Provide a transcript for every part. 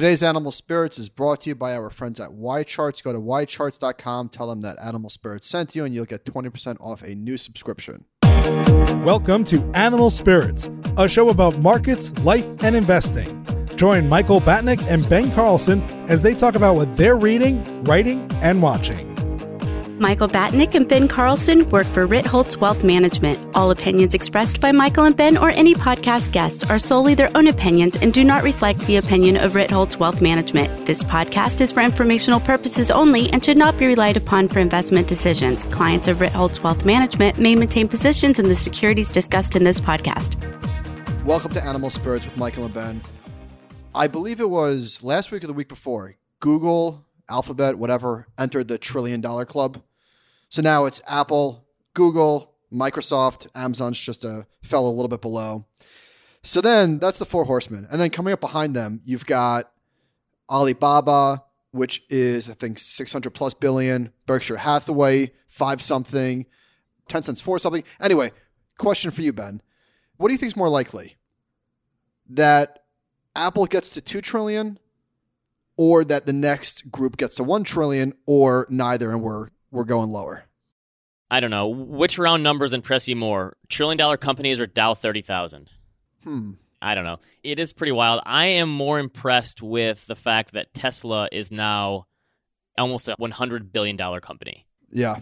Today's Animal Spirits is brought to you by our friends at YCharts. Go to ycharts.com, tell them that Animal Spirits sent you, and you'll get 20% off a new subscription. Welcome to Animal Spirits, a show about markets, life, and investing. Join Michael Batnick and Ben Carlson as they talk about what they're reading, writing, and watching. Michael Batnick and Ben Carlson work for Ritholtz Wealth Management. All opinions expressed by Michael and Ben or any podcast guests are solely their own opinions and do not reflect the opinion of Ritholtz Wealth Management. This podcast is for informational purposes only and should not be relied upon for investment decisions. Clients of Ritholtz Wealth Management may maintain positions in the securities discussed in this podcast. Welcome to Animal Spirits with Michael and Ben. I believe it was last week or the week before. Google, Alphabet, whatever, entered the trillion dollar club. So now it's Apple, Google, Microsoft, Amazon's just a fell a little bit below. So then that's the four horsemen. And then coming up behind them, you've got Alibaba, which is I think 600 plus billion, Berkshire Hathaway, 5 something, Tencent 4 something. Anyway, question for you Ben. What do you think is more likely? That Apple gets to 2 trillion or that the next group gets to 1 trillion or neither and we're we're going lower. I don't know. Which round numbers impress you more? Trillion dollar companies or Dow 30,000? Hmm. I don't know. It is pretty wild. I am more impressed with the fact that Tesla is now almost a $100 billion company. Yeah.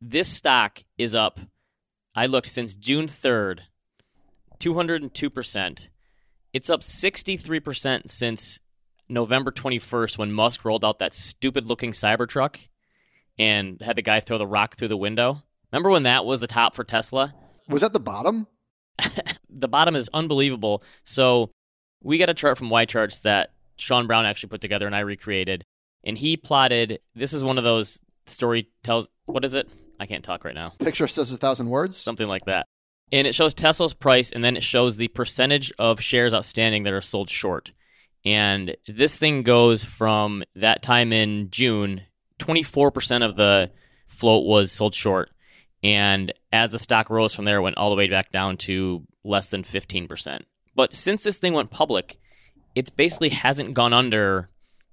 This stock is up, I looked since June 3rd, 202%. It's up 63% since November 21st when Musk rolled out that stupid looking Cybertruck and had the guy throw the rock through the window. Remember when that was the top for Tesla? Was that the bottom? the bottom is unbelievable. So we got a chart from YCharts that Sean Brown actually put together and I recreated. And he plotted this is one of those story tells what is it? I can't talk right now. Picture says a thousand words. Something like that. And it shows Tesla's price and then it shows the percentage of shares outstanding that are sold short. And this thing goes from that time in June 24% of the float was sold short. And as the stock rose from there, it went all the way back down to less than 15%. But since this thing went public, it basically hasn't gone under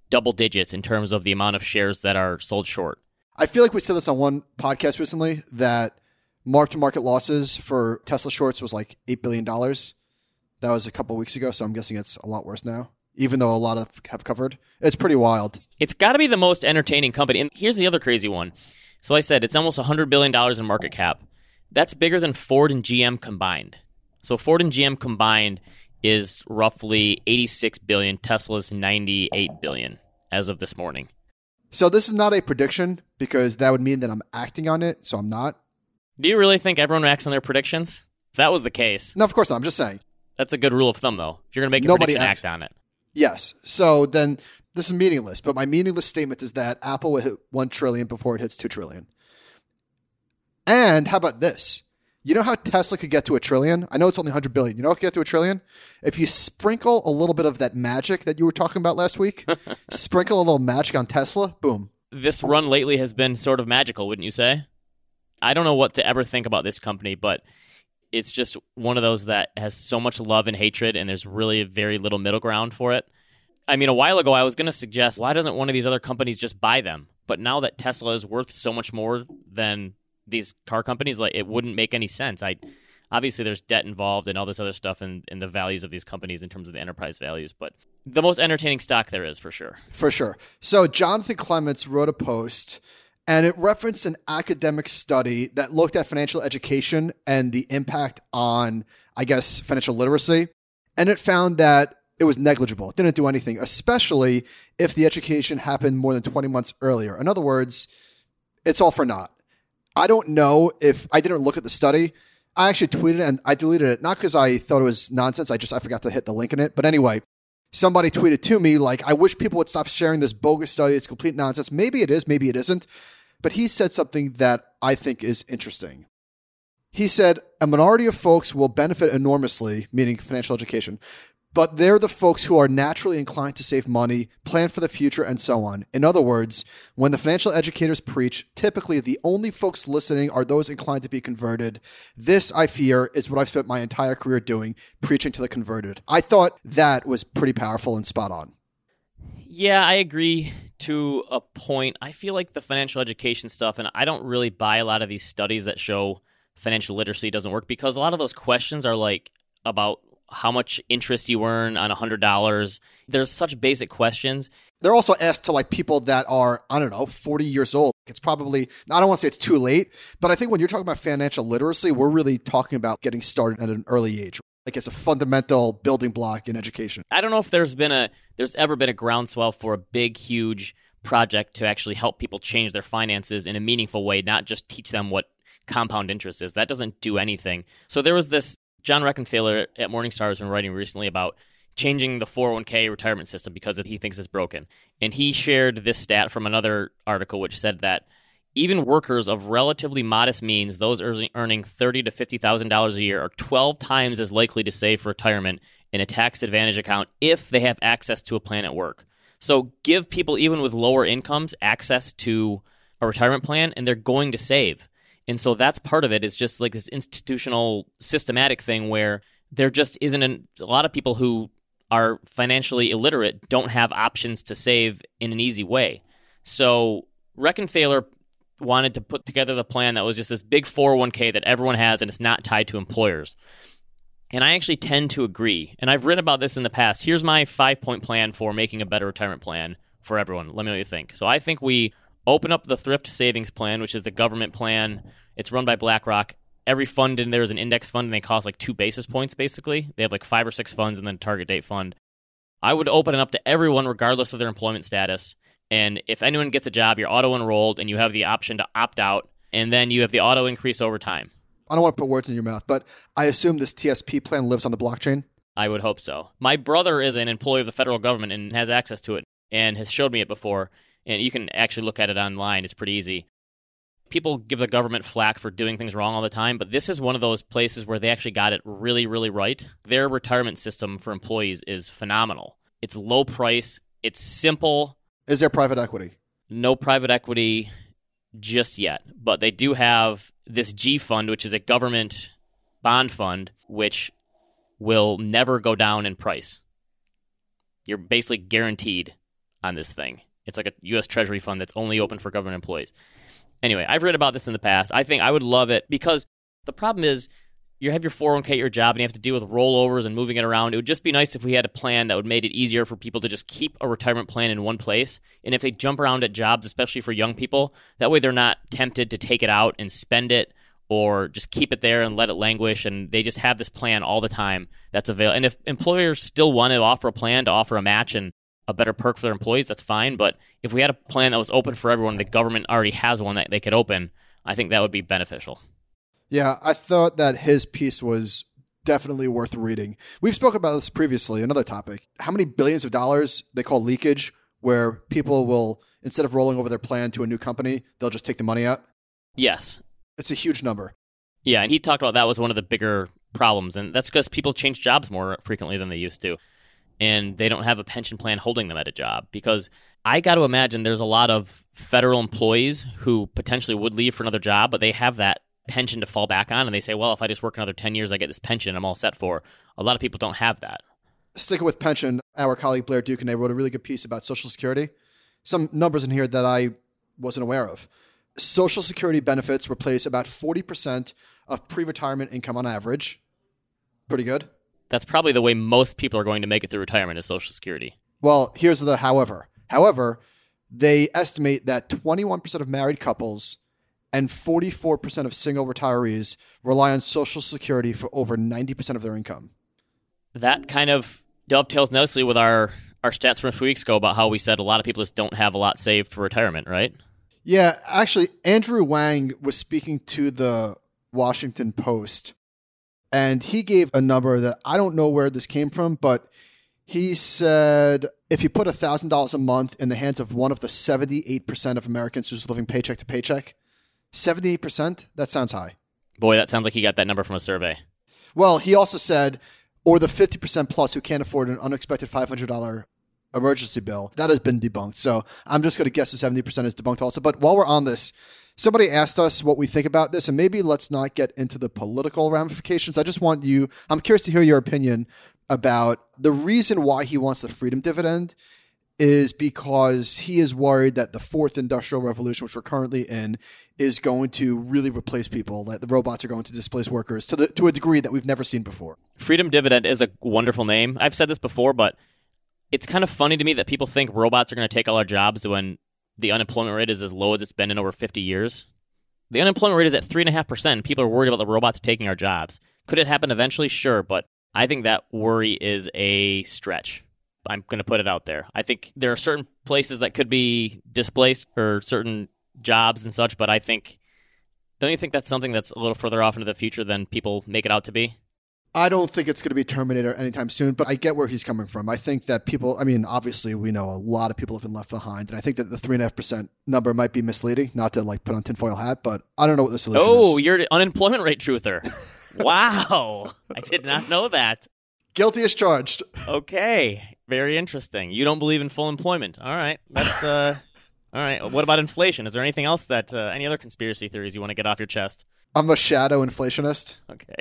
double digits in terms of the amount of shares that are sold short. I feel like we said this on one podcast recently that mark to market losses for Tesla shorts was like $8 billion. That was a couple weeks ago, so I'm guessing it's a lot worse now even though a lot of have covered. It's pretty wild. It's got to be the most entertaining company. And here's the other crazy one. So I said it's almost $100 billion in market cap. That's bigger than Ford and GM combined. So Ford and GM combined is roughly 86 billion. Tesla's 98 billion as of this morning. So this is not a prediction because that would mean that I'm acting on it. So I'm not. Do you really think everyone acts on their predictions? If that was the case. No, of course not. I'm just saying. That's a good rule of thumb, though. If you're going to make a Nobody prediction, acts. act on it. Yes. So then this is meaningless, but my meaningless statement is that Apple will hit 1 trillion before it hits 2 trillion. And how about this? You know how Tesla could get to a trillion? I know it's only 100 billion. You know how it could get to a trillion? If you sprinkle a little bit of that magic that you were talking about last week, sprinkle a little magic on Tesla, boom. This run lately has been sort of magical, wouldn't you say? I don't know what to ever think about this company, but it's just one of those that has so much love and hatred, and there's really very little middle ground for it. I mean, a while ago, I was going to suggest why doesn't one of these other companies just buy them? But now that Tesla is worth so much more than these car companies, like it wouldn't make any sense. I obviously there's debt involved and all this other stuff in, in the values of these companies in terms of the enterprise values, but the most entertaining stock there is for sure. For sure. So Jonathan Clements wrote a post and it referenced an academic study that looked at financial education and the impact on, I guess, financial literacy. And it found that it was negligible. It didn't do anything, especially if the education happened more than 20 months earlier. In other words, it's all for naught. I don't know if I didn't look at the study. I actually tweeted and I deleted it, not because I thought it was nonsense. I just, I forgot to hit the link in it. But anyway, somebody tweeted to me, like, I wish people would stop sharing this bogus study. It's complete nonsense. Maybe it is, maybe it isn't. But he said something that I think is interesting. He said, a minority of folks will benefit enormously, meaning financial education, but they're the folks who are naturally inclined to save money, plan for the future, and so on. In other words, when the financial educators preach, typically the only folks listening are those inclined to be converted. This, I fear, is what I've spent my entire career doing, preaching to the converted. I thought that was pretty powerful and spot on. Yeah, I agree to a point. I feel like the financial education stuff, and I don't really buy a lot of these studies that show financial literacy doesn't work because a lot of those questions are like about how much interest you earn on $100. There's such basic questions. They're also asked to like people that are, I don't know, 40 years old. It's probably, I don't want to say it's too late, but I think when you're talking about financial literacy, we're really talking about getting started at an early age. Like it's a fundamental building block in education. I don't know if there's been a there's ever been a groundswell for a big huge project to actually help people change their finances in a meaningful way, not just teach them what compound interest is. That doesn't do anything. So there was this John Rekenthaler at Morningstar has been writing recently about changing the 401k retirement system because he thinks it's broken. And he shared this stat from another article which said that even workers of relatively modest means, those earning thirty to fifty thousand dollars a year, are twelve times as likely to save for retirement in a tax advantage account if they have access to a plan at work. So give people even with lower incomes access to a retirement plan, and they're going to save. And so that's part of it. It's just like this institutional, systematic thing where there just isn't an, a lot of people who are financially illiterate don't have options to save in an easy way. So Rekenthaler wanted to put together the plan that was just this big 401k that everyone has and it's not tied to employers. And I actually tend to agree. And I've written about this in the past. Here's my five point plan for making a better retirement plan for everyone. Let me know what you think. So I think we open up the thrift savings plan, which is the government plan. It's run by BlackRock. Every fund in there is an index fund, and they cost like two basis points basically. They have like five or six funds and then a target date fund. I would open it up to everyone, regardless of their employment status. And if anyone gets a job, you're auto enrolled and you have the option to opt out, and then you have the auto increase over time. I don't want to put words in your mouth, but I assume this TSP plan lives on the blockchain. I would hope so. My brother is an employee of the federal government and has access to it and has showed me it before and you can actually look at it online. It's pretty easy. People give the government flack for doing things wrong all the time, but this is one of those places where they actually got it really, really right. Their retirement system for employees is phenomenal. It's low price, it's simple. Is there private equity? No private equity just yet, but they do have this G fund, which is a government bond fund, which will never go down in price. You're basically guaranteed on this thing. It's like a U.S. Treasury fund that's only open for government employees. Anyway, I've read about this in the past. I think I would love it because the problem is you have your 401k at your job and you have to deal with rollovers and moving it around. It would just be nice if we had a plan that would make it easier for people to just keep a retirement plan in one place. And if they jump around at jobs, especially for young people, that way they're not tempted to take it out and spend it or just keep it there and let it languish and they just have this plan all the time that's available. And if employers still want to offer a plan to offer a match and a better perk for their employees, that's fine. But if we had a plan that was open for everyone, the government already has one that they could open, I think that would be beneficial. Yeah, I thought that his piece was definitely worth reading. We've spoken about this previously, another topic. How many billions of dollars they call leakage, where people will, instead of rolling over their plan to a new company, they'll just take the money out? Yes. It's a huge number. Yeah, and he talked about that was one of the bigger problems, and that's because people change jobs more frequently than they used to and they don't have a pension plan holding them at a job because I got to imagine there's a lot of federal employees who potentially would leave for another job, but they have that pension to fall back on, and they say, "Well, if I just work another ten years, I get this pension. I'm all set for." A lot of people don't have that. Sticking with pension, our colleague Blair Duke and I wrote a really good piece about Social Security. Some numbers in here that I wasn't aware of. Social Security benefits replace about 40% of pre retirement income on average. Pretty good that's probably the way most people are going to make it through retirement is Social Security. Well, here's the however. However, they estimate that 21% of married couples and 44% of single retirees rely on Social Security for over 90% of their income. That kind of dovetails nicely with our, our stats from a few weeks ago about how we said a lot of people just don't have a lot saved for retirement, right? Yeah, actually, Andrew Yang was speaking to the Washington Post and he gave a number that I don't know where this came from, but he said if you put $1,000 a month in the hands of one of the 78% of Americans who's living paycheck to paycheck, 78%, that sounds high. Boy, that sounds like he got that number from a survey. Well, he also said, or the 50% plus who can't afford an unexpected $500 emergency bill. That has been debunked. So I'm just going to guess the 70% is debunked also. But while we're on this, somebody asked us what we think about this, and maybe let's not get into the political ramifications. I just want you, I'm curious to hear your opinion about the reason why he wants the freedom dividend is because he is worried that the fourth industrial revolution, which we're currently in, is going to really replace people. That the robots are going to displace workers to the to a degree that we've never seen before. Freedom Dividend is a wonderful name. I've said this before, but it's kind of funny to me that people think robots are going to take all our jobs when the unemployment rate is as low as it's been in over 50 years. The unemployment rate is at 3.5%. People are worried about the robots taking our jobs. Could it happen eventually? Sure, but I think that worry is a stretch. I'm going to put it out there. I think there are certain places that could be displaced or certain jobs and such, but I think, don't you think that's something that's a little further off into the future than people make it out to be? I don't think it's going to be Terminator anytime soon, but I get where he's coming from. I think that people, I mean, obviously, we know a lot of people have been left behind, and I think that the 3.5% number might be misleading, not to like put on tinfoil hat, but I don't know what the solution oh, is. Oh, you're an unemployment rate truther. wow. I did not know that. Guilty as charged. Okay. Very interesting. You don't believe in full employment. All right. That's, uh, all right. What about inflation? Is there anything else that, uh, any other conspiracy theories you want to get off your chest? I'm a shadow inflationist. Okay.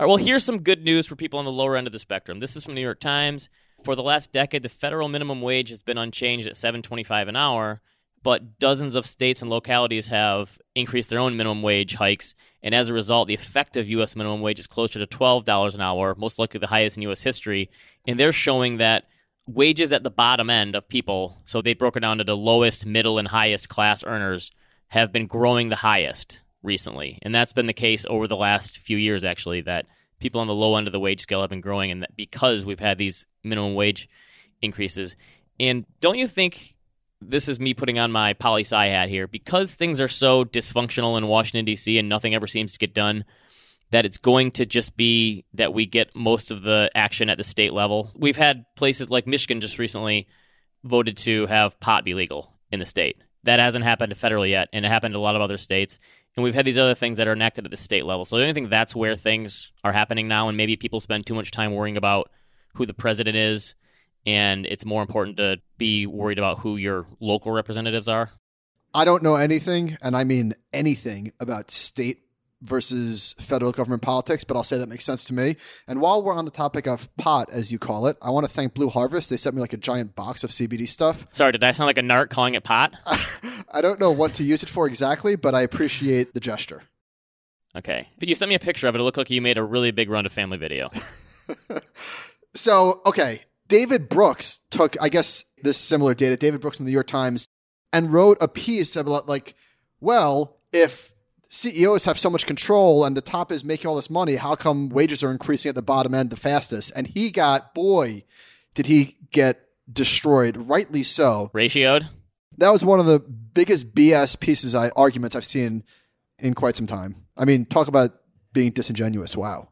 All right, well, here's some good news for people on the lower end of the spectrum. This is from New York Times. For the last decade, the federal minimum wage has been unchanged at 7.25 an hour, but dozens of states and localities have increased their own minimum wage hikes, and as a result, the effective U.S. minimum wage is closer to $12 an hour, most likely the highest in U.S. history. And they're showing that wages at the bottom end of people, so they broke it down to the lowest, middle, and highest class earners, have been growing the highest recently. And that's been the case over the last few years, actually, that people on the low end of the wage scale have been growing, and that because we've had these minimum wage increases. And don't you think this is me putting on my poli sci hat here? Because things are so dysfunctional in Washington, D.C., and nothing ever seems to get done, that it's going to just be that we get most of the action at the state level. We've had places like Michigan just recently voted to have pot be legal in the state. That hasn't happened federally yet, and it happened in a lot of other states. And we've had these other things that are enacted at the state level. So I think that's where things are happening now, and maybe people spend too much time worrying about who the president is, and it's more important to be worried about who your local representatives are. I don't know anything, and I mean anything about state versus federal government politics, but I'll say that makes sense to me. And while we're on the topic of pot, as you call it, I want to thank Blue Harvest. They sent me like a giant box of CBD stuff. Sorry, did I sound like a narc calling it pot? I don't know what to use it for exactly, but I appreciate the gesture. Okay. But you sent me a picture of it. It looked like you made a really big run to family video. so, okay. David Brooks took, I guess, this similar data, David Brooks from the New York Times, and wrote a piece about, like, well, if CEOs have so much control and the top is making all this money, how come wages are increasing at the bottom end the fastest? And he got, boy, did he get destroyed, rightly so. Ratioed? That was one of the biggest BS pieces I arguments I've seen in quite some time. I mean, talk about being disingenuous. Wow.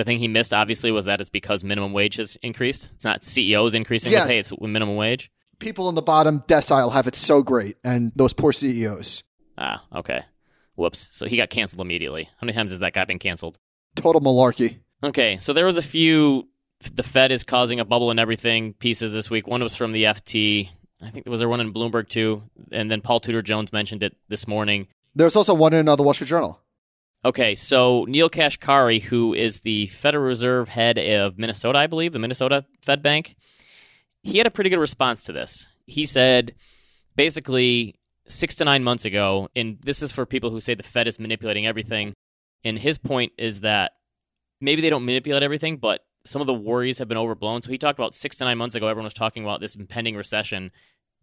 The thing he missed obviously was that it's because minimum wage has increased. It's not CEOs increasing Yes. the pay, it's minimum wage. People in the bottom decile have it so great, and those poor CEOs. Ah, okay. Whoops. So he got canceled immediately. How many times has that guy been canceled? Total malarkey. Okay, so there was a few. The Fed is causing a bubble and everything pieces this week. One was from the FT. I think there was there one in Bloomberg too, and then Paul Tudor Jones mentioned it this morning. There's also one in uh, the Wall Street Journal. Okay, so Neel Kashkari, who is the Federal Reserve head of Minnesota, I believe, the Minnesota Fed Bank, he had a pretty good response to this. He said basically six to nine months ago, and this is for people who say the Fed is manipulating everything. And his point is that maybe they don't manipulate everything, but some of the worries have been overblown. So he talked about six to nine months ago, everyone was talking about this impending recession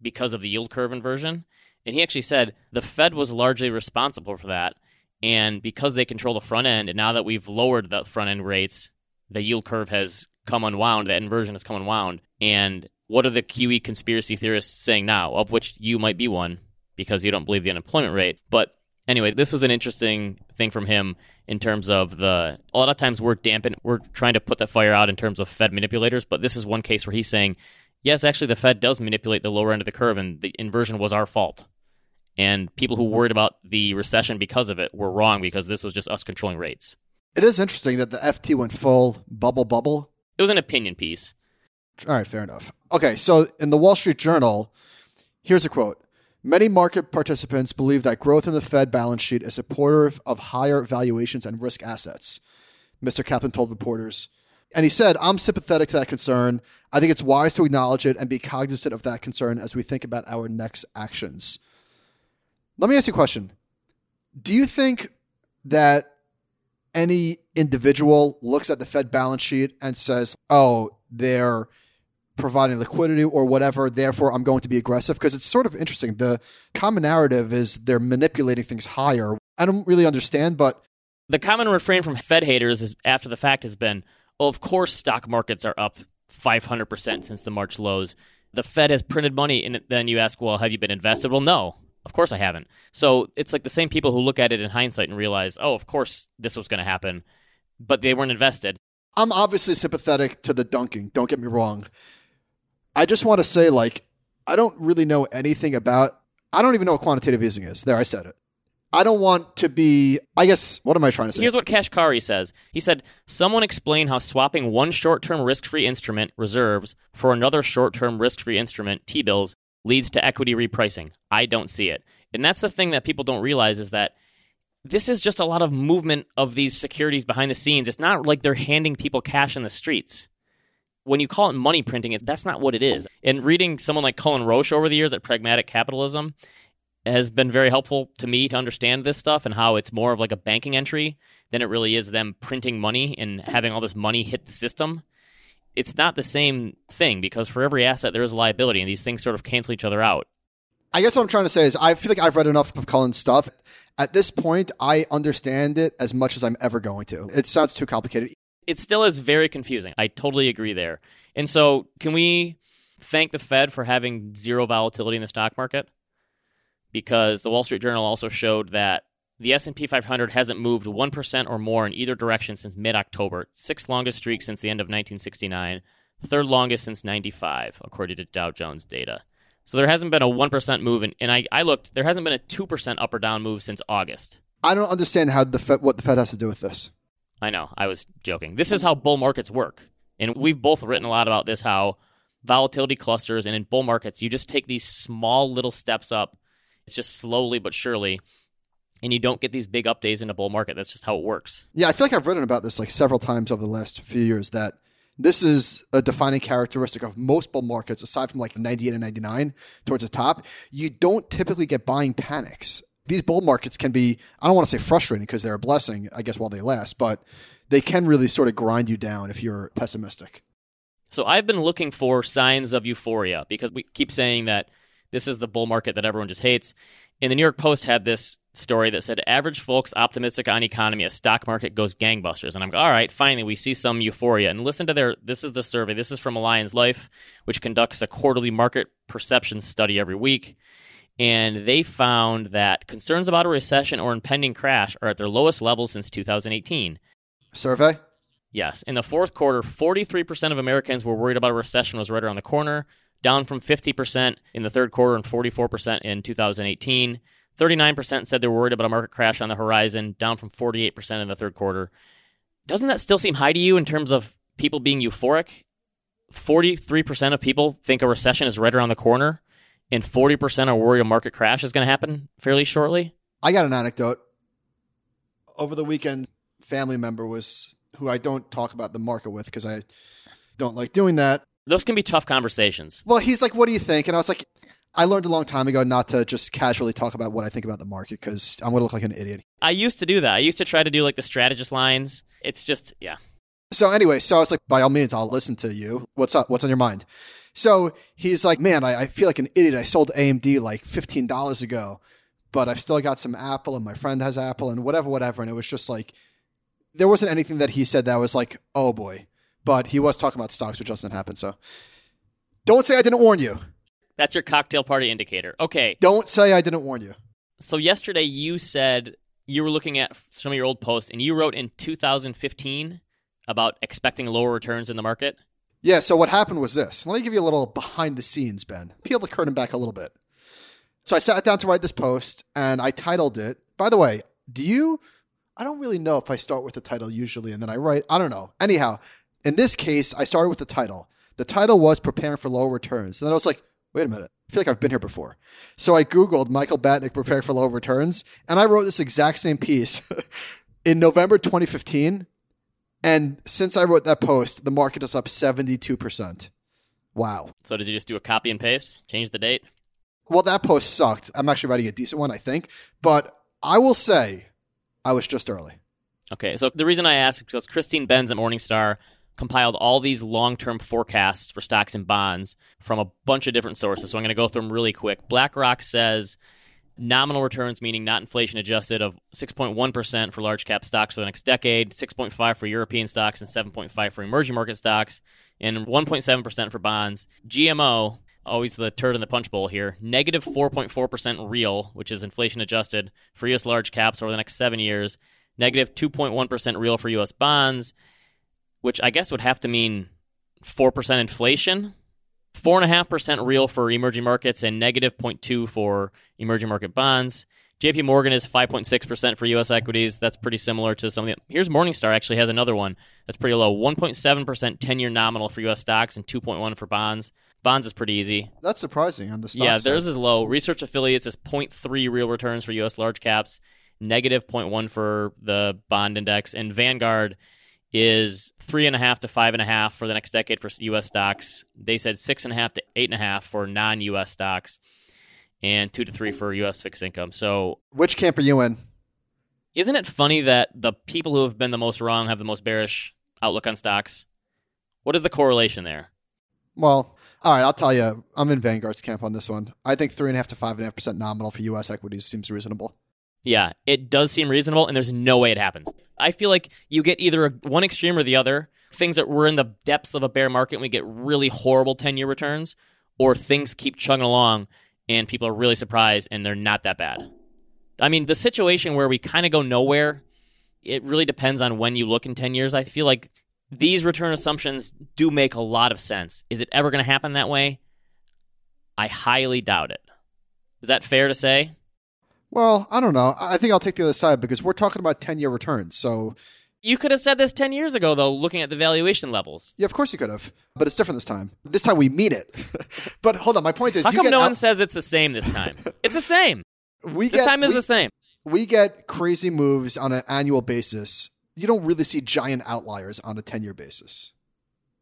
because of the yield curve inversion. And he actually said the Fed was largely responsible for that. And because they control the front end, and now that we've lowered the front end rates, the yield curve has come unwound, that inversion has come unwound. And what are the QE conspiracy theorists saying now, of which you might be one because you don't believe the unemployment rate? But anyway, this was an interesting thing from him in terms of the. A lot of times we're dampen, we're trying to put the fire out in terms of Fed manipulators, but this is one case where he's saying, yes, actually, the Fed does manipulate the lower end of the curve, and the inversion was our fault. And people who worried about the recession because of it were wrong because this was just us controlling rates. It is interesting that the FT went full bubble bubble. It was an opinion piece. All right, fair enough. Okay, so in the Wall Street Journal, here's a quote. Many market participants believe that growth in the Fed balance sheet is supportive of higher valuations and risk assets. Mr. Kaplan told reporters, And he said, I'm sympathetic to that concern. I think it's wise to acknowledge it and be cognizant of that concern as we think about our next actions. Let me ask you a question. Do you think that any individual looks at the Fed balance sheet and says, oh, they're providing liquidity or whatever, therefore I'm going to be aggressive? Because it's sort of interesting. The common narrative is they're manipulating things higher. I don't really understand, but. The common refrain from Fed haters is after the fact has been, well, of course, stock markets are up 500% since the March lows. The Fed has printed money, and then you ask, well, have you been invested? Well, no. Of course I haven't. So it's like the same people who look at it in hindsight and realize, oh, of course this was going to happen, but they weren't invested. I'm obviously sympathetic to the dunking. Don't get me wrong. I just want to say, like, I don't really know anything about. I don't even know what quantitative easing is. There, I said it. I don't want to be. I guess what am I trying to say? Here's what Kashkari says. He said, "Someone explain how swapping one short-term risk-free instrument, reserves, for another short-term risk-free instrument, T-bills, leads to equity repricing. I don't see it. And that's the thing that people don't realize is that this is just a lot of movement of these securities behind the scenes. It's not like they're handing people cash in the streets. When you call it money printing, that's not what it is. And reading someone like Cullen Roche over the years at Pragmatic Capitalism has been very helpful to me to understand this stuff and how it's more of like a banking entry than it really is them printing money and having all this money hit the system it's not the same thing because for every asset there is a liability, and these things sort of cancel each other out. I guess what I'm trying to say is I feel like I've read enough of Cullen's stuff. At this point, I understand it as much as I'm ever going to. It sounds too complicated. It still is very confusing. I totally agree there. And so, can we thank the Fed for having zero volatility in the stock market? Because the Wall Street Journal also showed that the S&P 500 hasn't moved 1% or more in either direction since mid-October, sixth longest streak since the end of 1969, third longest since 95, according to Dow Jones data. So there hasn't been a 1% move, in, and I, I looked, there hasn't been a 2% up or down move since August. I don't understand how the Fed, what the Fed has to do with this. I know, I was joking. This is how bull markets work. And we've both written a lot about this, how volatility clusters, and in bull markets, you just take these small little steps up. It's just slowly but surely and you don't get these big up days in a bull market. That's just how it works. Yeah, I feel like I've written about this like several times over the last few years that this is a defining characteristic of most bull markets, aside from like 98 and 99 towards the top. You don't typically get buying panics. These bull markets can be, I don't want to say frustrating because they're a blessing, I guess, while they last, but they can really sort of grind you down if you're pessimistic. So I've been looking for signs of euphoria because we keep saying that this is the bull market that everyone just hates. And the New York Post had this story that said average folks optimistic on economy, a stock market goes gangbusters. And I'm going, all right, finally we see some euphoria. And listen to their this is the survey. This is from Allianz Life, which conducts a quarterly market perception study every week. And they found that concerns about a recession or impending crash are at their lowest level since 2018. Survey? Yes. In the fourth quarter, 43% of Americans were worried about a recession was right around the corner, down from 50% in the third quarter and 44% in 2018. 39% said they're worried about a market crash on the horizon, down from 48% in the third quarter. Doesn't that still seem high to you in terms of people being euphoric? 43% of people think a recession is right around the corner, and 40% are worried a market crash is going to happen fairly shortly. I got an anecdote. Over the weekend, family member was who I don't talk about the market with because I don't like doing that. Those can be tough conversations. Well, he's like, "What do you think?" And I was like, I learned a long time ago not to just casually talk about what I think about the market because I'm going to look like an idiot. I used to do that. I used to try to do like the strategist lines. It's just, yeah. So anyway, so I was like, by all means, I'll listen to you. What's up? What's on your mind? So he's like, man, I, I feel like an idiot. I sold AMD like $15 ago, but I've still got some Apple and my friend has Apple and whatever, whatever. And it was just like, there wasn't anything that he said that was like, oh boy. But he was talking about stocks, which doesn't happen. So don't say I didn't warn you. That's your cocktail party indicator. Okay. Don't say I didn't warn you. So yesterday you said you were looking at some of your old posts and you wrote in 2015 about expecting lower returns in the market. Yeah, so what happened was this. Let me give you a little behind the scenes, Ben. Peel the curtain back a little bit. So I sat down to write this post and I titled it. By the way, do you I don't really know if I start with the title usually and then I write. I don't know. Anyhow, in this case, I started with the title. The title was Preparing for Lower Returns. And then I was like, wait a minute. I feel like I've been here before. So I Googled Michael Batnick preparing for low returns, and I wrote this exact same piece in November 2015. And since I wrote that post, the market is up 72%. Wow. So did you just do a copy and paste? Change the date? Well, that post sucked. I'm actually writing a decent one, I think. But I will say I was just early. Okay, so the reason I asked is because Christine Benz at Morningstar compiled all these long-term forecasts for stocks and bonds from a bunch of different sources. So I'm going to go through them really quick. BlackRock says nominal returns, meaning not inflation adjusted, of 6.1% for large cap stocks for the next decade, 6.5 for European stocks, and 7.5 for emerging market stocks, and 1.7% for bonds. GMO, always the turd in the punch bowl here, negative 4.4% real, which is inflation adjusted for U.S. large caps over the next seven years, negative 2.1 real for U.S. bonds, which I guess would have to mean 4% inflation. 4.5% real for emerging markets and negative 0.2 for emerging market bonds. JP Morgan is 5.6% for US equities. That's pretty similar to some of the. Here's Morningstar actually has another one that's pretty low 1.7% 10 year nominal for US stocks and 2.1 for bonds. Bonds is pretty easy. That's surprising on the stock. Yeah, side. theirs is low. Research affiliates is 0.3 real returns for US large caps, negative 0.1 for the bond index, and Vanguard is three and a half to five and a half for the next decade for U.S. stocks. They said six and a half to eight and a half for non-U.S. stocks, and two to three for U.S. fixed income. So, Which camp are you in? isn't it funny that the people who have been the most wrong have the most bearish outlook on stocks? What is the correlation there? Well, all right, I'll tell you. I'm in Vanguard's camp on this one. I think three and a half to five and a half percent nominal for U.S. equities seems reasonable. Yeah, it does seem reasonable, and there's no way it happens. I feel like you get either one extreme or the other. Things that we're in the depths of a bear market and we get really horrible 10 year returns, or things keep chugging along and people are really surprised and they're not that bad. I mean, the situation where we kind of go nowhere, it really depends on when you look in 10 years. I feel like these return assumptions do make a lot of sense. Is it ever going to happen that way? I highly doubt it. Is that fair to say? Well, I don't know. I think I'll take the other side because we're talking about 10 year returns. So, You could have said this 10 years ago, though, looking at the valuation levels. yeah, of course you could have. But it's different this time. This time we mean it. but hold on. My point is, How you come get no out- one says it's the same this time? it's the same. we This get, time is we, the same. we get crazy moves on an annual basis. You don't really see giant outliers on a 10 year basis.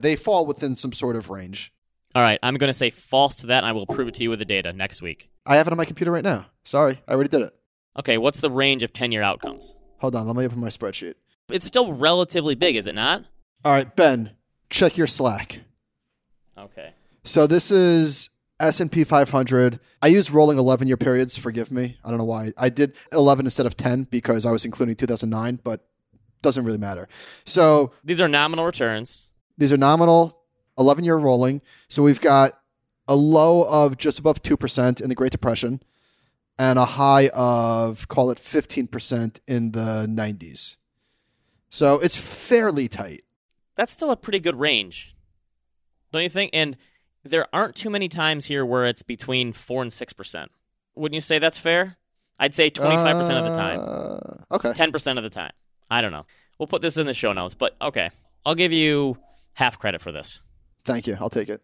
They fall within some sort of range. All right, I'm going to say false to that, and I will prove it to you with the data next week. I have it on my computer right now. Sorry, I already did it. Okay, what's the range of 10 year outcomes? Hold on, let me open my spreadsheet. It's still relatively big, is it not? All right, Ben, check your Slack. Okay. So this is S&P 500. I use rolling 11 year periods, forgive me. I don't know why. I did 11 instead of 10 because I was including 2009, but doesn't really matter. So These are nominal returns. these are nominal 11 year rolling. So we've got a low of just above 2% in the Great Depression and a high of call it 15% in the 90s. So it's fairly tight. That's still a pretty good range, don't you think? And there aren't too many times here where it's between 4 and 6%. Wouldn't you say that's fair? I'd say 25% of the time. Uh, okay. 10% of the time. I don't know. We'll put this in the show notes, but okay. I'll give you half credit for this. Thank you. I'll take it.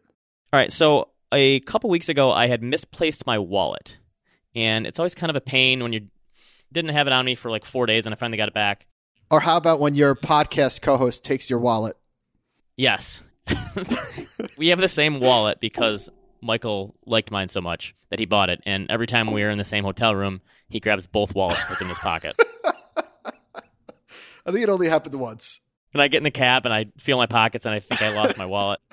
All right, so a couple weeks ago, I had misplaced my wallet, and it's always kind of a pain when you didn't have it on me for like four days, and I finally got it back. Or how about when your podcast co-host takes your wallet? Yes, we have the same wallet because Michael liked mine so much that he bought it, and every time we are in the same hotel room, he grabs both wallets, puts them in his pocket. I think it only happened once. and I get in the cab and I feel my pockets and I think I lost my wallet.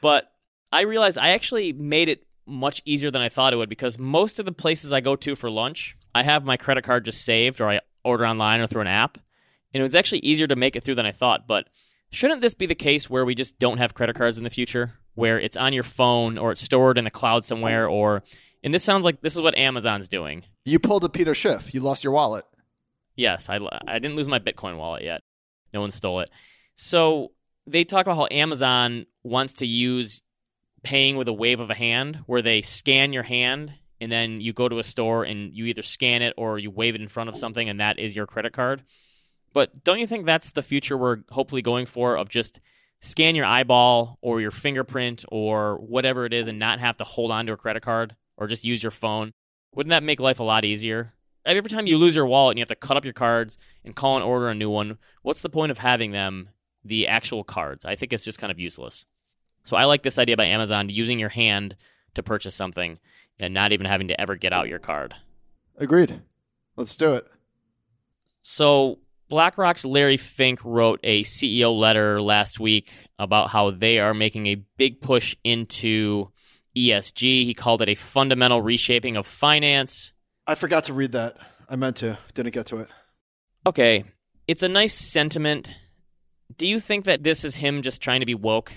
But I realized I actually made it much easier than I thought it would because most of the places I go to for lunch, I have my credit card just saved or I order online or through an app. And it was actually easier to make it through than I thought. But shouldn't this be the case where we just don't have credit cards in the future? Where it's on your phone or it's stored in the cloud somewhere or and this sounds like this is what Amazon's doing. You pulled a Peter Schiff. You lost your wallet. Yes, I, I didn't lose my Bitcoin wallet yet. No one stole it. So they talk about how Amazon wants to use paying with a wave of a hand, where they scan your hand and then you go to a store and you either scan it or you wave it in front of something and that is your credit card. But don't you think that's the future we're hopefully going for of just scan your eyeball or your fingerprint or whatever it is and not have to hold on to a credit card or just use your phone? Wouldn't that make life a lot easier? every time you lose your wallet and you have to cut up your cards and call and order a new one, what's the point of having them, the actual cards? I think it's just kind of useless. So I like this idea by Amazon using your hand to purchase something and not even having to ever get out your card. Agreed. Let's do it. So BlackRock's Larry Fink wrote a CEO letter last week about how they are making a big push into ESG. He called it a fundamental reshaping of finance. I forgot to read that. I meant to, didn't get to it. Okay, it's a nice sentiment. Do you think that this is him just trying to be woke?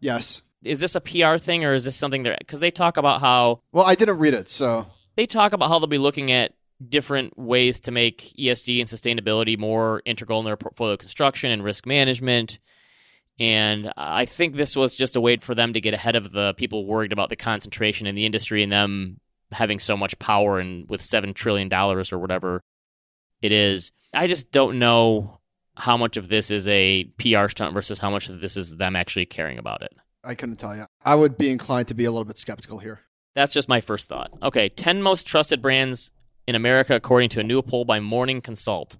Yes. Is this a PR thing or is this something that because they talk about how Well, I didn't read it, so they talk about how they'll be looking at different ways to make ESG and sustainability more integral in their portfolio construction and risk management. And I think this was just a way for them to get ahead of the people worried about the concentration in the industry and them having so much power and with seven trillion dollars or whatever it is. I just don't know how much of this is a PR stunt versus how much of this is them actually caring about it. I couldn't tell you. I would be inclined to be a little bit skeptical here. That's just my first thought. Okay, 10 most trusted brands in America according to a new poll by Morning Consult.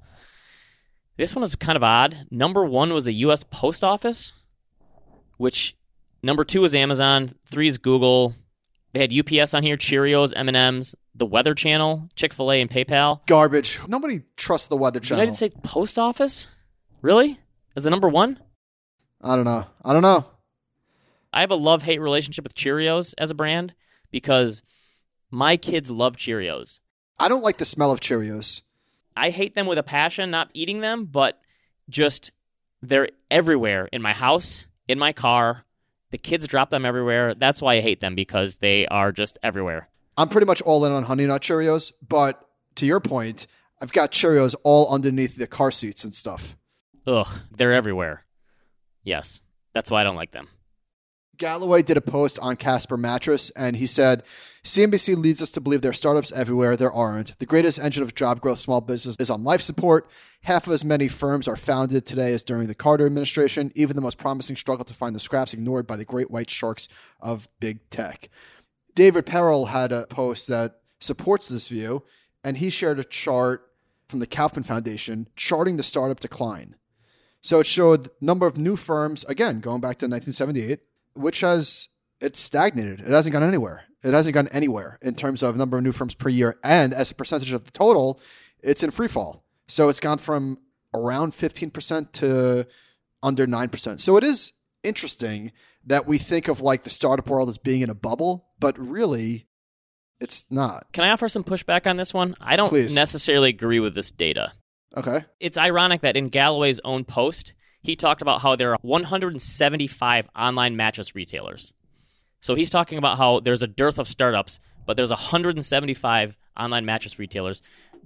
This one was kind of odd. Number one was the U.S. Post Office, which number two is Amazon, three is Google. They had UPS on here, Cheerios, M&Ms, the Weather Channel, Chick-fil-A, and PayPal. Garbage. Nobody trusts the Weather Channel. United say Post Office? Really? Is the number one? I don't know. I don't know. I have a love hate relationship with Cheerios as a brand because my kids love Cheerios. I don't like the smell of Cheerios. I hate them with a passion, not eating them, but just they're everywhere in my house, in my car. The kids drop them everywhere. That's why I hate them because they are just everywhere. I'm pretty much all in on Honey Nut Cheerios, but to your point, I've got Cheerios all underneath the car seats and stuff. Ugh, they're everywhere. Yes, that's why I don't like them. Galloway did a post on Casper Mattress, and he said, CNBC leads us to believe there are startups everywhere. There aren't. The greatest engine of job growth small business is on life support. Half of as many firms are founded today as during the Carter administration. Even the most promising struggle to find the scraps ignored by the great white sharks of big tech. David Perell had a post that supports this view, and he shared a chart from the Kauffman Foundation charting the startup decline. So it showed number of new firms, again, going back to 1978, which has it's stagnated. It hasn't gone anywhere. It hasn't gone anywhere in terms of number of new firms per year, and as a percentage of the total, it's in free fall. So it's gone from around fifteen percent to under nine percent. So it is interesting that we think of like the startup world as being in a bubble, but really, it's not. Can I offer some pushback on this one? I don't Please. necessarily agree with this data. Okay. It's ironic that in Galloway's own post, he talked about how there are 175 online mattress retailers. So he's talking about how there's a dearth of startups, but there's 175 online mattress retailers.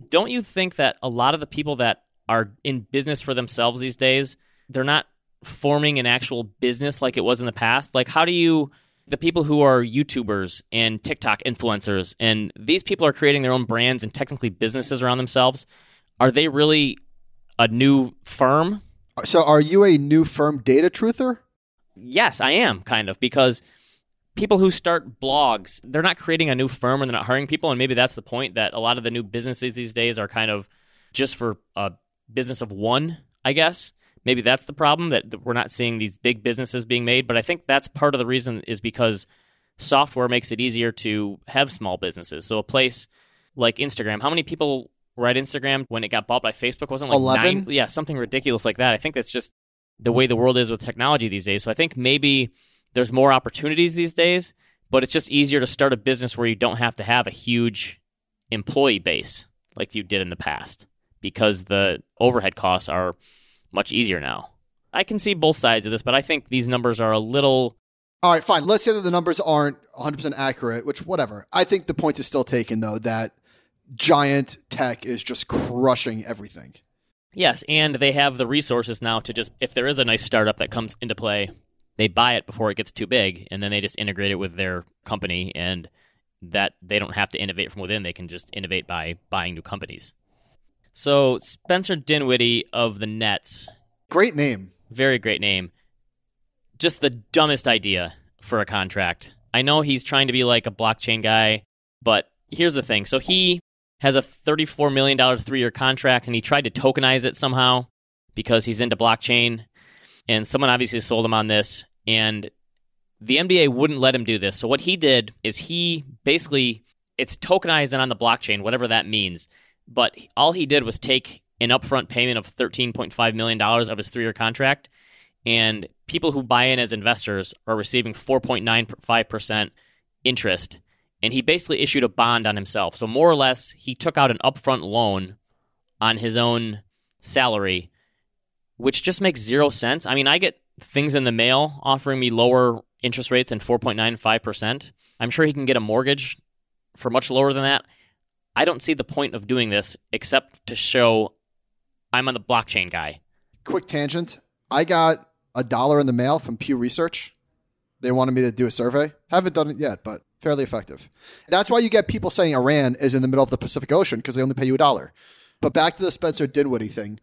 Don't you think that a lot of the people that are in business for themselves these days, they're not forming an actual business like it was in the past? Like, how do you, the people who are YouTubers and TikTok influencers, and these people are creating their own brands and technically businesses around themselves, are they really a new firm? So are you a new firm data truther? Yes, I am kind of because people who start blogs, they're not creating a new firm and they're not hiring people. And maybe that's the point that a lot of the new businesses these days are kind of just for a business of one, I guess. Maybe that's the problem that we're not seeing these big businesses being made. But I think that's part of the reason is because software makes it easier to have small businesses. So a place like Instagram, how many people at Instagram when it got bought by Facebook? Wasn't like 11? nine? Yeah, something ridiculous like that. I think that's just the way the world is with technology these days. So I think maybe there's more opportunities these days, but it's just easier to start a business where you don't have to have a huge employee base like you did in the past because the overhead costs are much easier now. I can see both sides of this, but I think these numbers are a little All right, fine. Let's say that the numbers aren't 100% accurate, which, whatever. I think the point is still taken, though, that giant tech is just crushing everything. Yes, and they have the resources now to just if there is a nice startup that comes into play, they buy it before it gets too big and then they just integrate it with their company and that they don't have to innovate from within, they can just innovate by buying new companies. So, Spencer Dinwiddie of the Nets, Great name. very great name. Just the dumbest idea for a contract. I know he's trying to be like a blockchain guy, but here's the thing. So he has a $34 million three year contract, and he tried to tokenize it somehow because he's into blockchain. And someone obviously sold him on this. And the NBA wouldn't let him do this. So what he did is he basically it's tokenized and on the blockchain, whatever that means. But all he did was take an upfront payment of $13.5 million of his three year contract, and people who buy in as investors are receiving 4.95% interest. And he basically issued a bond on himself. So, more or less, he took out an upfront loan on his own salary, which just makes zero sense. I mean, I get things in the mail offering me lower interest rates than 4.95%. I'm sure he can get a mortgage for much lower than that. I don't see the point of doing this except to show I'm on the blockchain guy. Quick tangent. I got a dollar in the mail from Pew Research. They wanted me to do a survey. Haven't done it yet, but fairly effective. That's why you get people saying Iran is in the middle of the Pacific Ocean because they only pay you a dollar. But back to the Spencer Dinwiddie thing.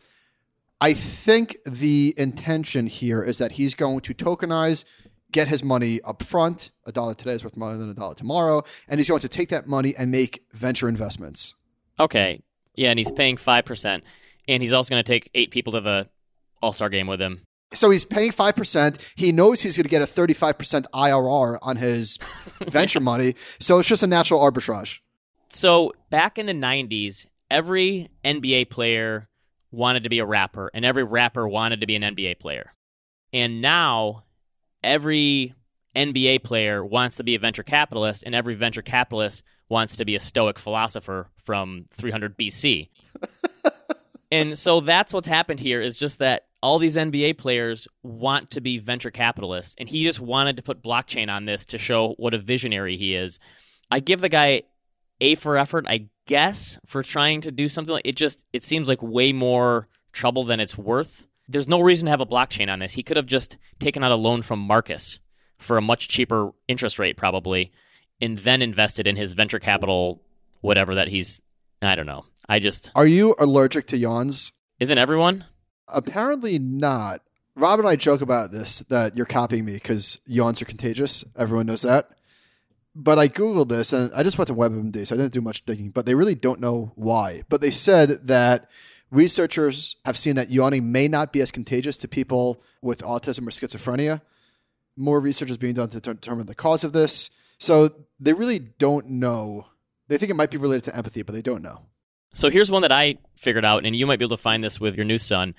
I think the intention here is that he's going to tokenize get his money up front. A dollar today is worth more than a dollar tomorrow. And he's going to take that money and make venture investments. Okay. Yeah, and he's paying 5%. And he's also going to take eight people to the All Star game with him. So he's paying 5%. He knows he's going to get a 35% IRR on his venture money. So it's just a natural arbitrage. So back in the 90s, every NBA player wanted to be a rapper, and every rapper wanted to be an NBA player. And now every NBA player wants to be a venture capitalist, and every venture capitalist wants to be a Stoic philosopher from 300 BC. and so that's what's happened here is just that all these NBA players want to be venture capitalists, and he just wanted to put blockchain on this to show what a visionary he is. I give the guy A for effort, I guess, for trying to do something like it. Just it seems like way more trouble than it's worth there's no reason to have a blockchain on this. He could have just taken out a loan from Marcus for a much cheaper interest rate, probably, and then invested in his venture capital, whatever that he's. I don't know. I just. Are you allergic to yawns? Isn't everyone? Apparently not. Rob and I joke about this that you're copying me because yawns are contagious. Everyone knows that. But I Googled this and I just went to WebMD, so I didn't do much digging, but they really don't know why. But they said that Researchers have seen that yawning may not be as contagious to people with autism or schizophrenia. More research is being done to determine the cause of this. So they really don't know. They think it might be related to empathy, but they don't know. So here's one that I figured out, and you might be able to find this with your new son.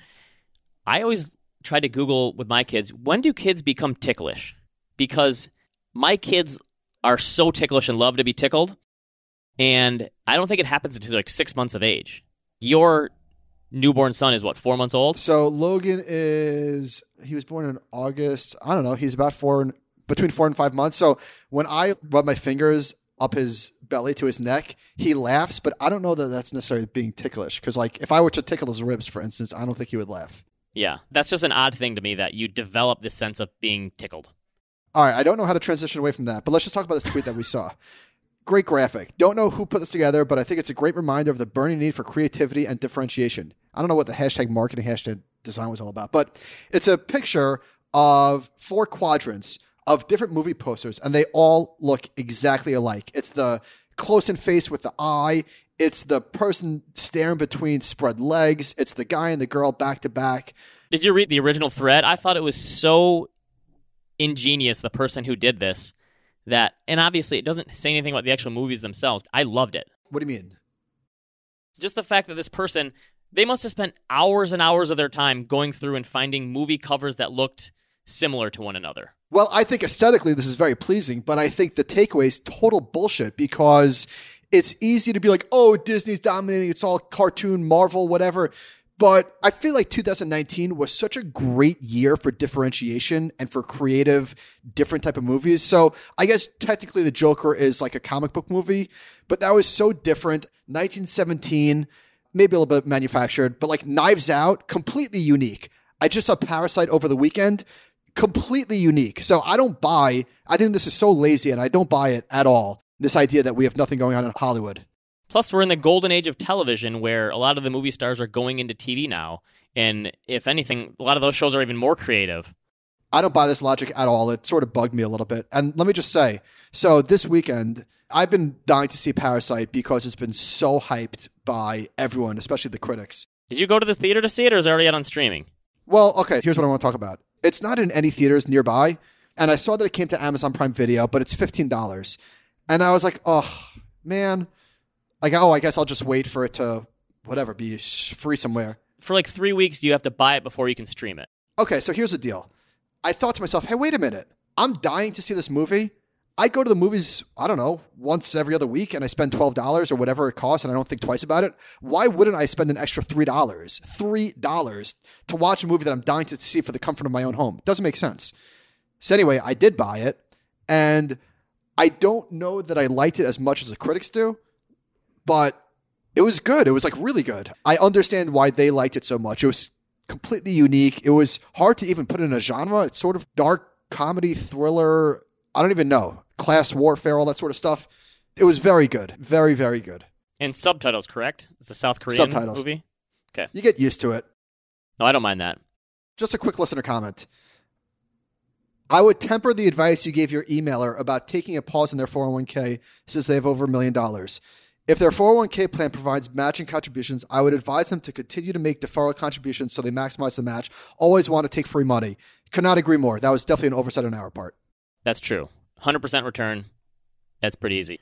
I always try to Google with my kids when do kids become ticklish? Because my kids are so ticklish and love to be tickled. And I don't think it happens until like six months of age. Your newborn son is what four months old. So Logan is he was born in August. I don't know. He's about four and between four and five months. So when I rub my fingers up his belly to his neck, he laughs. But I don't know that that's necessarily being ticklish because like if I were to tickle his ribs, for instance, I don't think he would laugh. Yeah, that's just an odd thing to me that you develop this sense of being tickled. All right, I don't know how to transition away from that, but let's just talk about this tweet that we saw. Great graphic. Don't know who put this together, but I think it's a great reminder of the burning need for creativity and differentiation. I don't know what the hashtag marketing, hashtag design was all about, but it's a picture of four quadrants of different movie posters, and they all look exactly alike. It's the close in face with the eye. It's the person staring between spread legs. It's the guy and the girl back to back. Did you read the original thread? I thought it was so ingenious, the person who did this, that, and obviously it doesn't say anything about the actual movies themselves. I loved it. What do you mean? Just the fact that this person they must have spent hours and hours of their time going through and finding movie covers that looked similar to one another. Well, I think aesthetically this is very pleasing, but I think the takeaway is total bullshit because it's easy to be like, oh, Disney's dominating, it's all cartoon, Marvel, whatever. But I feel like 2019 was such a great year for differentiation and for creative, different type of movies. So I guess technically the Joker is like a comic book movie, but that was so different. 1917 maybe a little bit manufactured, but like Knives Out, completely unique. I just saw Parasite over the weekend, completely unique. So I don't buy, I think this is so lazy and I don't buy it at all. This idea that we have nothing going on in Hollywood. Plus, we're in the golden age of television where a lot of the movie stars are going into TV now. And if anything, a lot of those shows are even more creative. I don't buy this logic at all. It sort of bugged me a little bit. And let me just say so this weekend, I've been dying to see Parasite because it's been so hyped by everyone, especially the critics. Did you go to the theater to see it, or is it already out on streaming? Well, okay, here's what I want to talk about. It's not in any theaters nearby, and I saw that it came to Amazon Prime Video, but it's $15. And I was like, oh, man. Like, oh, I guess I'll just wait for it to, whatever, be free somewhere. For like three weeks, you have to buy it before you can stream it. Okay, so here's the deal. I thought to myself, hey, wait a minute. I'm dying to see this movie. I go to the movies, I don't know, once every other week and I spend $12 or whatever it costs and I don't think twice about it. Why wouldn't I spend an extra $3? $3 to watch a movie that I'm dying to see for the comfort of my own home? Doesn't make sense. So, anyway, I did buy it and I don't know that I liked it as much as the critics do, but it was good. It was like really good. I understand why they liked it so much. It was completely unique. It was hard to even put in a genre. It's sort of dark comedy thriller. I don't even know class warfare, all that sort of stuff. It was very good, very very good. And subtitles, correct? It's a South Korean Subtitles. movie. Okay, You get used to it. no, I don't mind that. Just a quick listener comment. I would temper the advice you gave your emailer about taking a pause in their 401k since they have over a million dollars. If their 401k plan provides matching contributions, I would advise them to continue to make deferral contributions so they maximize the match. Always want to take free money. Could not agree more. That was definitely an oversight on our part. That's true. 100% return. That's pretty easy.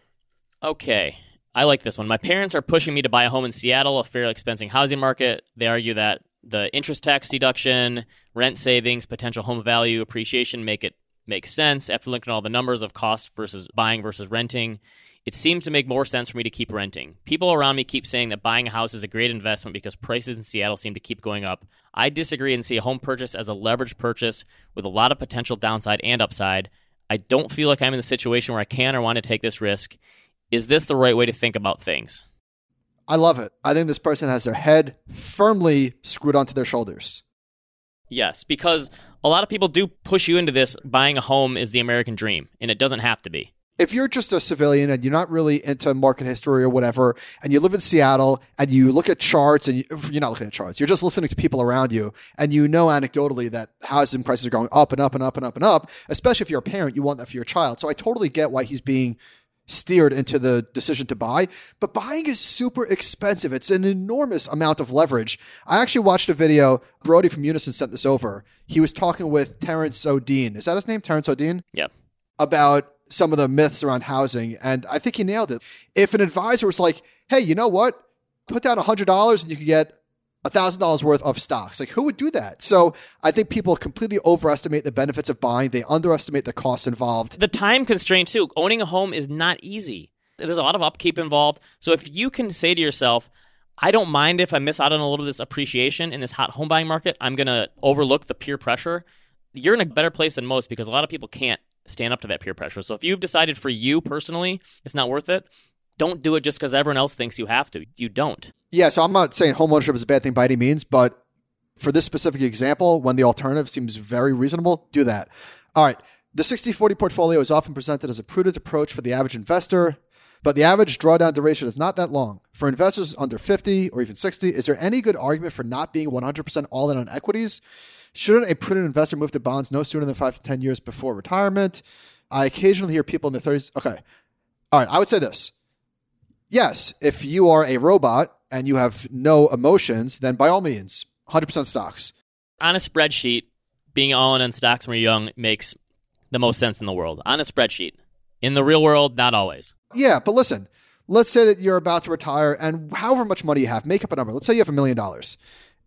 Okay. I like this one. My parents are pushing me to buy a home in Seattle, a fairly expensive housing market. They argue that the interest tax deduction, rent savings, potential home value appreciation make it make sense after looking at all the numbers of cost versus buying versus renting. It seems to make more sense for me to keep renting. People around me keep saying that buying a house is a great investment because prices in Seattle seem to keep going up. I disagree and see a home purchase as a leveraged purchase with a lot of potential downside and upside. I don't feel like I'm in the situation where I can or want to take this risk. Is this the right way to think about things? I love it. I think this person has their head firmly screwed onto their shoulders. Yes, because a lot of people do push you into this buying a home is the American dream, and it doesn't have to be. If you're just a civilian and you're not really into market history or whatever, and you live in Seattle and you look at charts and you, you're not looking at charts, you're just listening to people around you and you know anecdotally that housing prices are going up and up and up and up and up, especially if you're a parent, you want that for your child. So I totally get why he's being steered into the decision to buy. But buying is super expensive. It's an enormous amount of leverage. I actually watched a video. Brody from Unison sent this over. He was talking with Terrance Odean. Is that his name? Terrance Odean? Yeah. About some of the myths around housing. And I think he nailed it. If an advisor was like, hey, you know what? Put down $100 and you could get $1,000 worth of stocks. Like, who would do that? So I think people completely overestimate the benefits of buying. They underestimate the costs involved. The time constraint, too. Owning a home is not easy. There's a lot of upkeep involved. So if you can say to yourself, I don't mind if I miss out on a little of this appreciation in this hot home buying market, I'm going to overlook the peer pressure. You're in a better place than most because a lot of people can't stand up to that peer pressure. So if you've decided for you personally it's not worth it, don't do it just because everyone else thinks you have to. You don't. Yeah, so I'm not saying homeownership is a bad thing by any means, but for this specific example, when the alternative seems very reasonable, do that. All right. The 60 40 portfolio is often presented as a prudent approach for the average investor, but the average drawdown duration is not that long. For investors under 50 or even 60, is there any good argument for not being 100% all in on equities? Shouldn't a prudent investor move to bonds no sooner than five to 10 years before retirement? I occasionally hear people in their 30s. Okay. All right. I would say this. Yes, if you are a robot and you have no emotions, then by all means, 100% stocks. On a spreadsheet, being all in on stocks when you're young makes the most sense in the world. On a spreadsheet. In the real world, not always. Yeah, but listen, let's say that you're about to retire and however much money you have, make up a number. Let's say you have a million dollars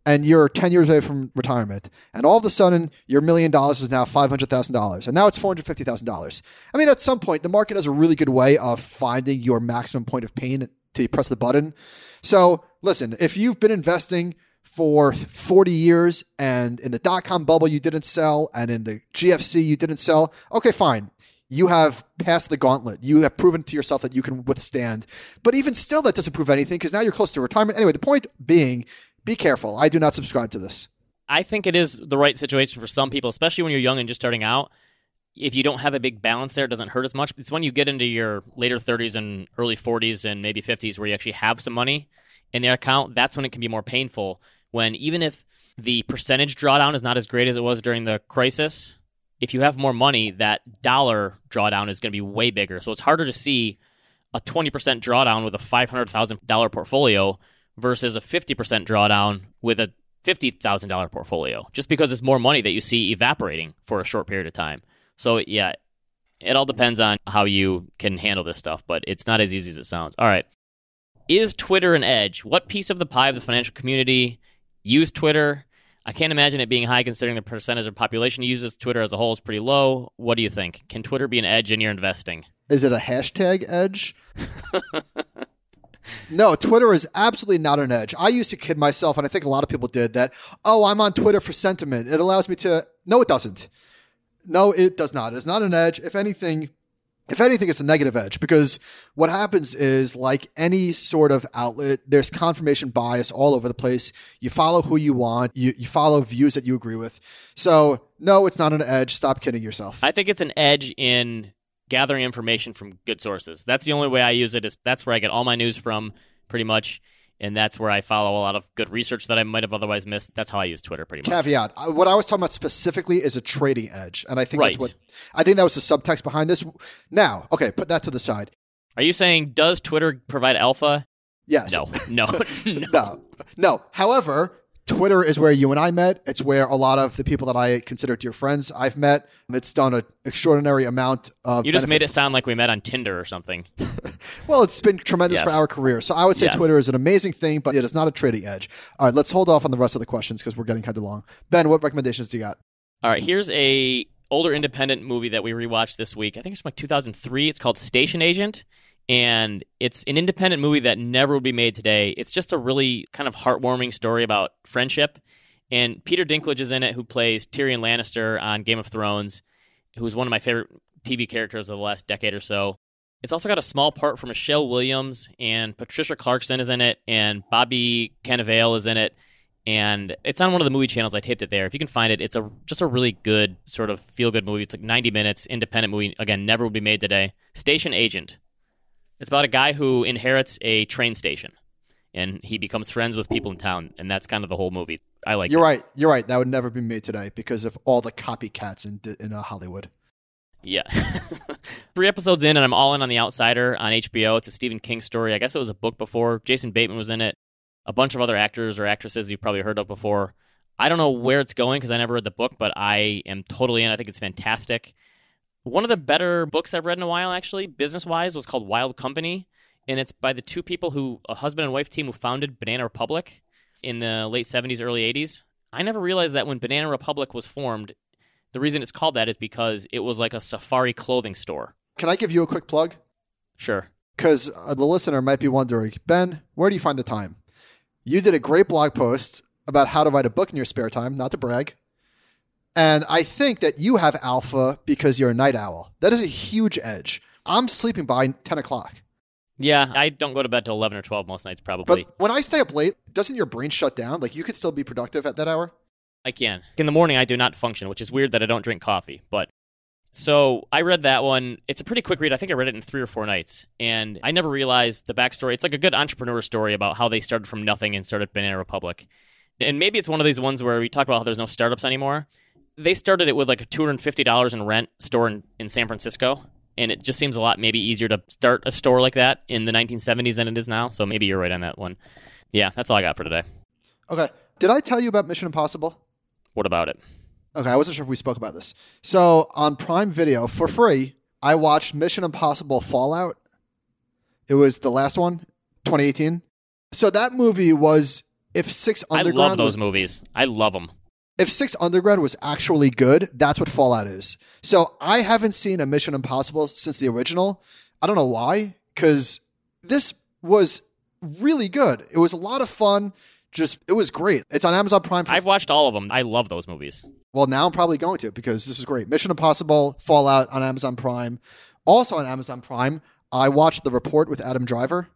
and you're 10 years away from retirement and all of a sudden your million dollars is now $500,000 and now it's $450,000. I mean, at some point, the market has a really good way of finding your maximum point of pain to press the button. So listen, if you've been investing for 40 years and in the dot com bubble you didn't sell and in the GFC you didn't sell, okay, fine you have passed the gauntlet. You have proven to yourself that you can withstand. But even still, that doesn't prove anything because now you're close to retirement. Anyway, the point being, be careful. I do not subscribe to this. I think it is the right situation for some people, especially when you're young and just starting out. If you don't have a big balance there, it doesn't hurt as much. It's when you get into your later 30s and early 40s and maybe 50s where you actually have some money in their account. That's when it can be more painful. When even if the percentage drawdown is not as great as it was during the crisis, if you have more money, that dollar drawdown is going to be way bigger. So it's harder to see a 20% drawdown with a $500,000 portfolio versus a 50% drawdown with a $50,000 portfolio, just because it's more money that you see evaporating for a short period of time. So, yeah, it all depends on how you can handle this stuff, but it's not as easy as it sounds. All right. Is Twitter an edge? What piece of the pie of the financial community use Twitter? I can't imagine it being high considering the percentage of population uses Twitter as a whole is pretty low. What do you think? Can Twitter be an edge in your investing? Is it a hashtag edge? no, Twitter is absolutely not an edge. I used to kid myself, and I think a lot of people did that. Oh, I'm on Twitter for sentiment. It allows me to. No, it doesn't. No, it does not. It's not an edge. If anything, if anything, it's a negative edge because what happens is, like any sort of outlet, there's confirmation bias all over the place. You follow who you want, you, you follow views that you agree with. So, no, it's not an edge. Stop kidding yourself. I think it's an edge in gathering information from good sources. That's the only way I use it. Is that's where I get all my news from, pretty much and that's where I follow a lot of good research that I might have otherwise missed. That's how I use Twitter pretty much. Caveat: uh, What I was talking about specifically is a trading edge, and I think right. that's what I think that was the subtext behind this. Now, okay, put that to the side. Are you saying does Twitter provide alpha? Yes. No. No. no. no. No. However, Twitter is where you and I met. It's where a lot of the people that I consider dear friends I've met. It's done an extraordinary amount of. You just made it sound like we met on Tinder or something. well, it's been tremendous yes. for our career. So I would say yes. Twitter is an amazing thing, but it is not a trading edge. All right, let's hold off on the rest of the questions because we're getting kind of long. Ben, what recommendations do you got? All right, here's a older independent movie that we rewatched this week. I think it's from like 2003. It's called Station Agent and it's an independent movie that never would be made today. It's just a really kind of heartwarming story about friendship. And Peter Dinklage is in it, who plays Tyrion Lannister on Game of Thrones, who's one of my favorite TV characters of the last decade or so. It's also got a small part for Michelle Williams, and Patricia Clarkson is in it, and Bobby Cannavale is in it. And it's on one of the movie channels. I taped it there. If you can find it, it's a just a really good sort of feel good movie. It's like 90 minutes, independent movie. Again, never would be made today. Station Agent. It's about a guy who inherits a train station, and he becomes friends with people in town, and that's kind of the whole movie. I like. You're it. right. You're right. That would never be made today because of all the copycats in in uh, Hollywood. Yeah. Three episodes in, and I'm all in on The Outsider on HBO. It's a Stephen King story. I guess it was a book before. Jason Bateman was in it. A bunch of other actors or actresses you've probably heard of before. I don't know where it's going because I never read the book, but I am totally in. I think it's fantastic. One of the better books I've read in a while, actually, business wise, was called Wild Company. And it's by the two people who, a husband and wife team who founded Banana Republic in the late 70s, early 80s. I never realized that when Banana Republic was formed, the reason it's called that is because it was like a safari clothing store. Can I give you a quick plug? Sure. Because uh, the listener might be wondering, Ben, where do you find the time? You did a great blog post about how to write a book in your spare time, not to brag. And I think that you have alpha because you're a night owl. That is a huge edge. I'm sleeping by 10 o'clock. Yeah, I don't go to bed till 11 or 12 most nights, probably. But when I stay up late, doesn't your brain shut down? Like you could still be productive at that hour? I can. In the morning, I do not function, which is weird that I don't drink coffee. But so I read that one. It's a pretty quick read. I think I read it in three or four nights. And I never realized the backstory. It's like a good entrepreneur story about how they started from nothing and started Banana Republic. And maybe it's one of these ones where we talk about how there's no startups anymore they started it with like a $250 in rent store in, in San Francisco. And it just seems a lot maybe easier to start a store like that in the 1970s than it is now. So maybe you're right on that one. Yeah, that's all I got for today. Okay. Did I tell you about Mission Impossible? What about it? Okay, I wasn't sure if we spoke about this. So on Prime Video for free, I watched Mission Impossible Fallout. It was the last one, 2018. So that movie was if Six Underground. I love those was, movies. I love them if Six Underground was actually good, that's what Fallout is. So I haven't seen a Mission Impossible since the original. I don't know why, because this was really good. It was a lot of fun. Just it was great. It's on Amazon Prime. I've watched all of them. I love those movies. Well, now I'm probably going to because this is great. Mission Impossible, Fallout on Amazon Prime. Also on Amazon Prime, I watched The Report with Adam Driver.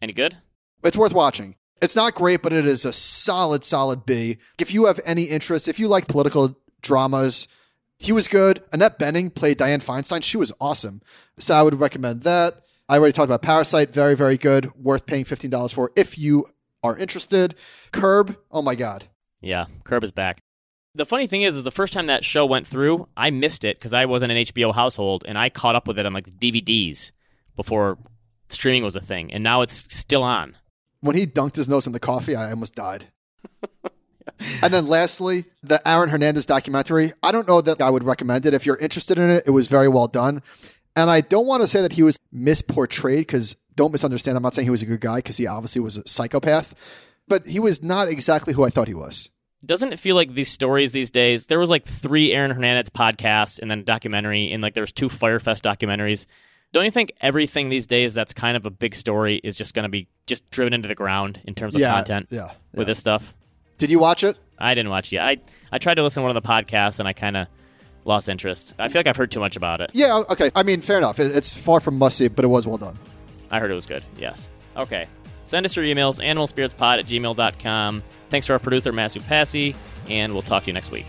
Any good? It's worth watching. It's not great, but it is a solid, solid B. If you have any interest, if you like political dramas, he was good. Annette Bening played Dianne Feinstein. She was awesome. So I would recommend that. I already talked about Parasite. Very, very good. Worth paying $15 for if you are interested. Curb. Oh my God. Yeah. Curb is back. The funny thing is, is the first time that show went through, I missed it because I wasn't an HBO household, and I caught up with it on like DVDs before streaming was a thing, and now it's still on. When he dunked his nose in the coffee, I almost died. and then lastly, the Aaron Hernandez documentary. I don't know that I would recommend it. If you're interested in it, it was very well done. And I don't want to say that he was misportrayed because don't misunderstand. I'm not saying he was a good guy because he obviously was a psychopath, but he was not exactly who I thought he was. Doesn't it feel like these stories these days? There was like three Aaron Hernandez podcasts and then a documentary, and like there was two Fyre Fest documentaries. Don't you think everything these days that's kind of a big story is just going to be just driven into the ground in terms of Yeah, content yeah, yeah, with this stuff? Did you watch it? I didn't watch it. yet. I I tried to listen to one of the podcasts and I kind of lost interest. I feel like I've heard too much about it. Yeah, okay. I mean, fair enough. It's far from must see, but it was well done. I heard it was good. Yes. Okay. Send us your emails, animalspiritspod at gmail.com. Thanks to our producer, Masu Passy, and we'll talk to you next week.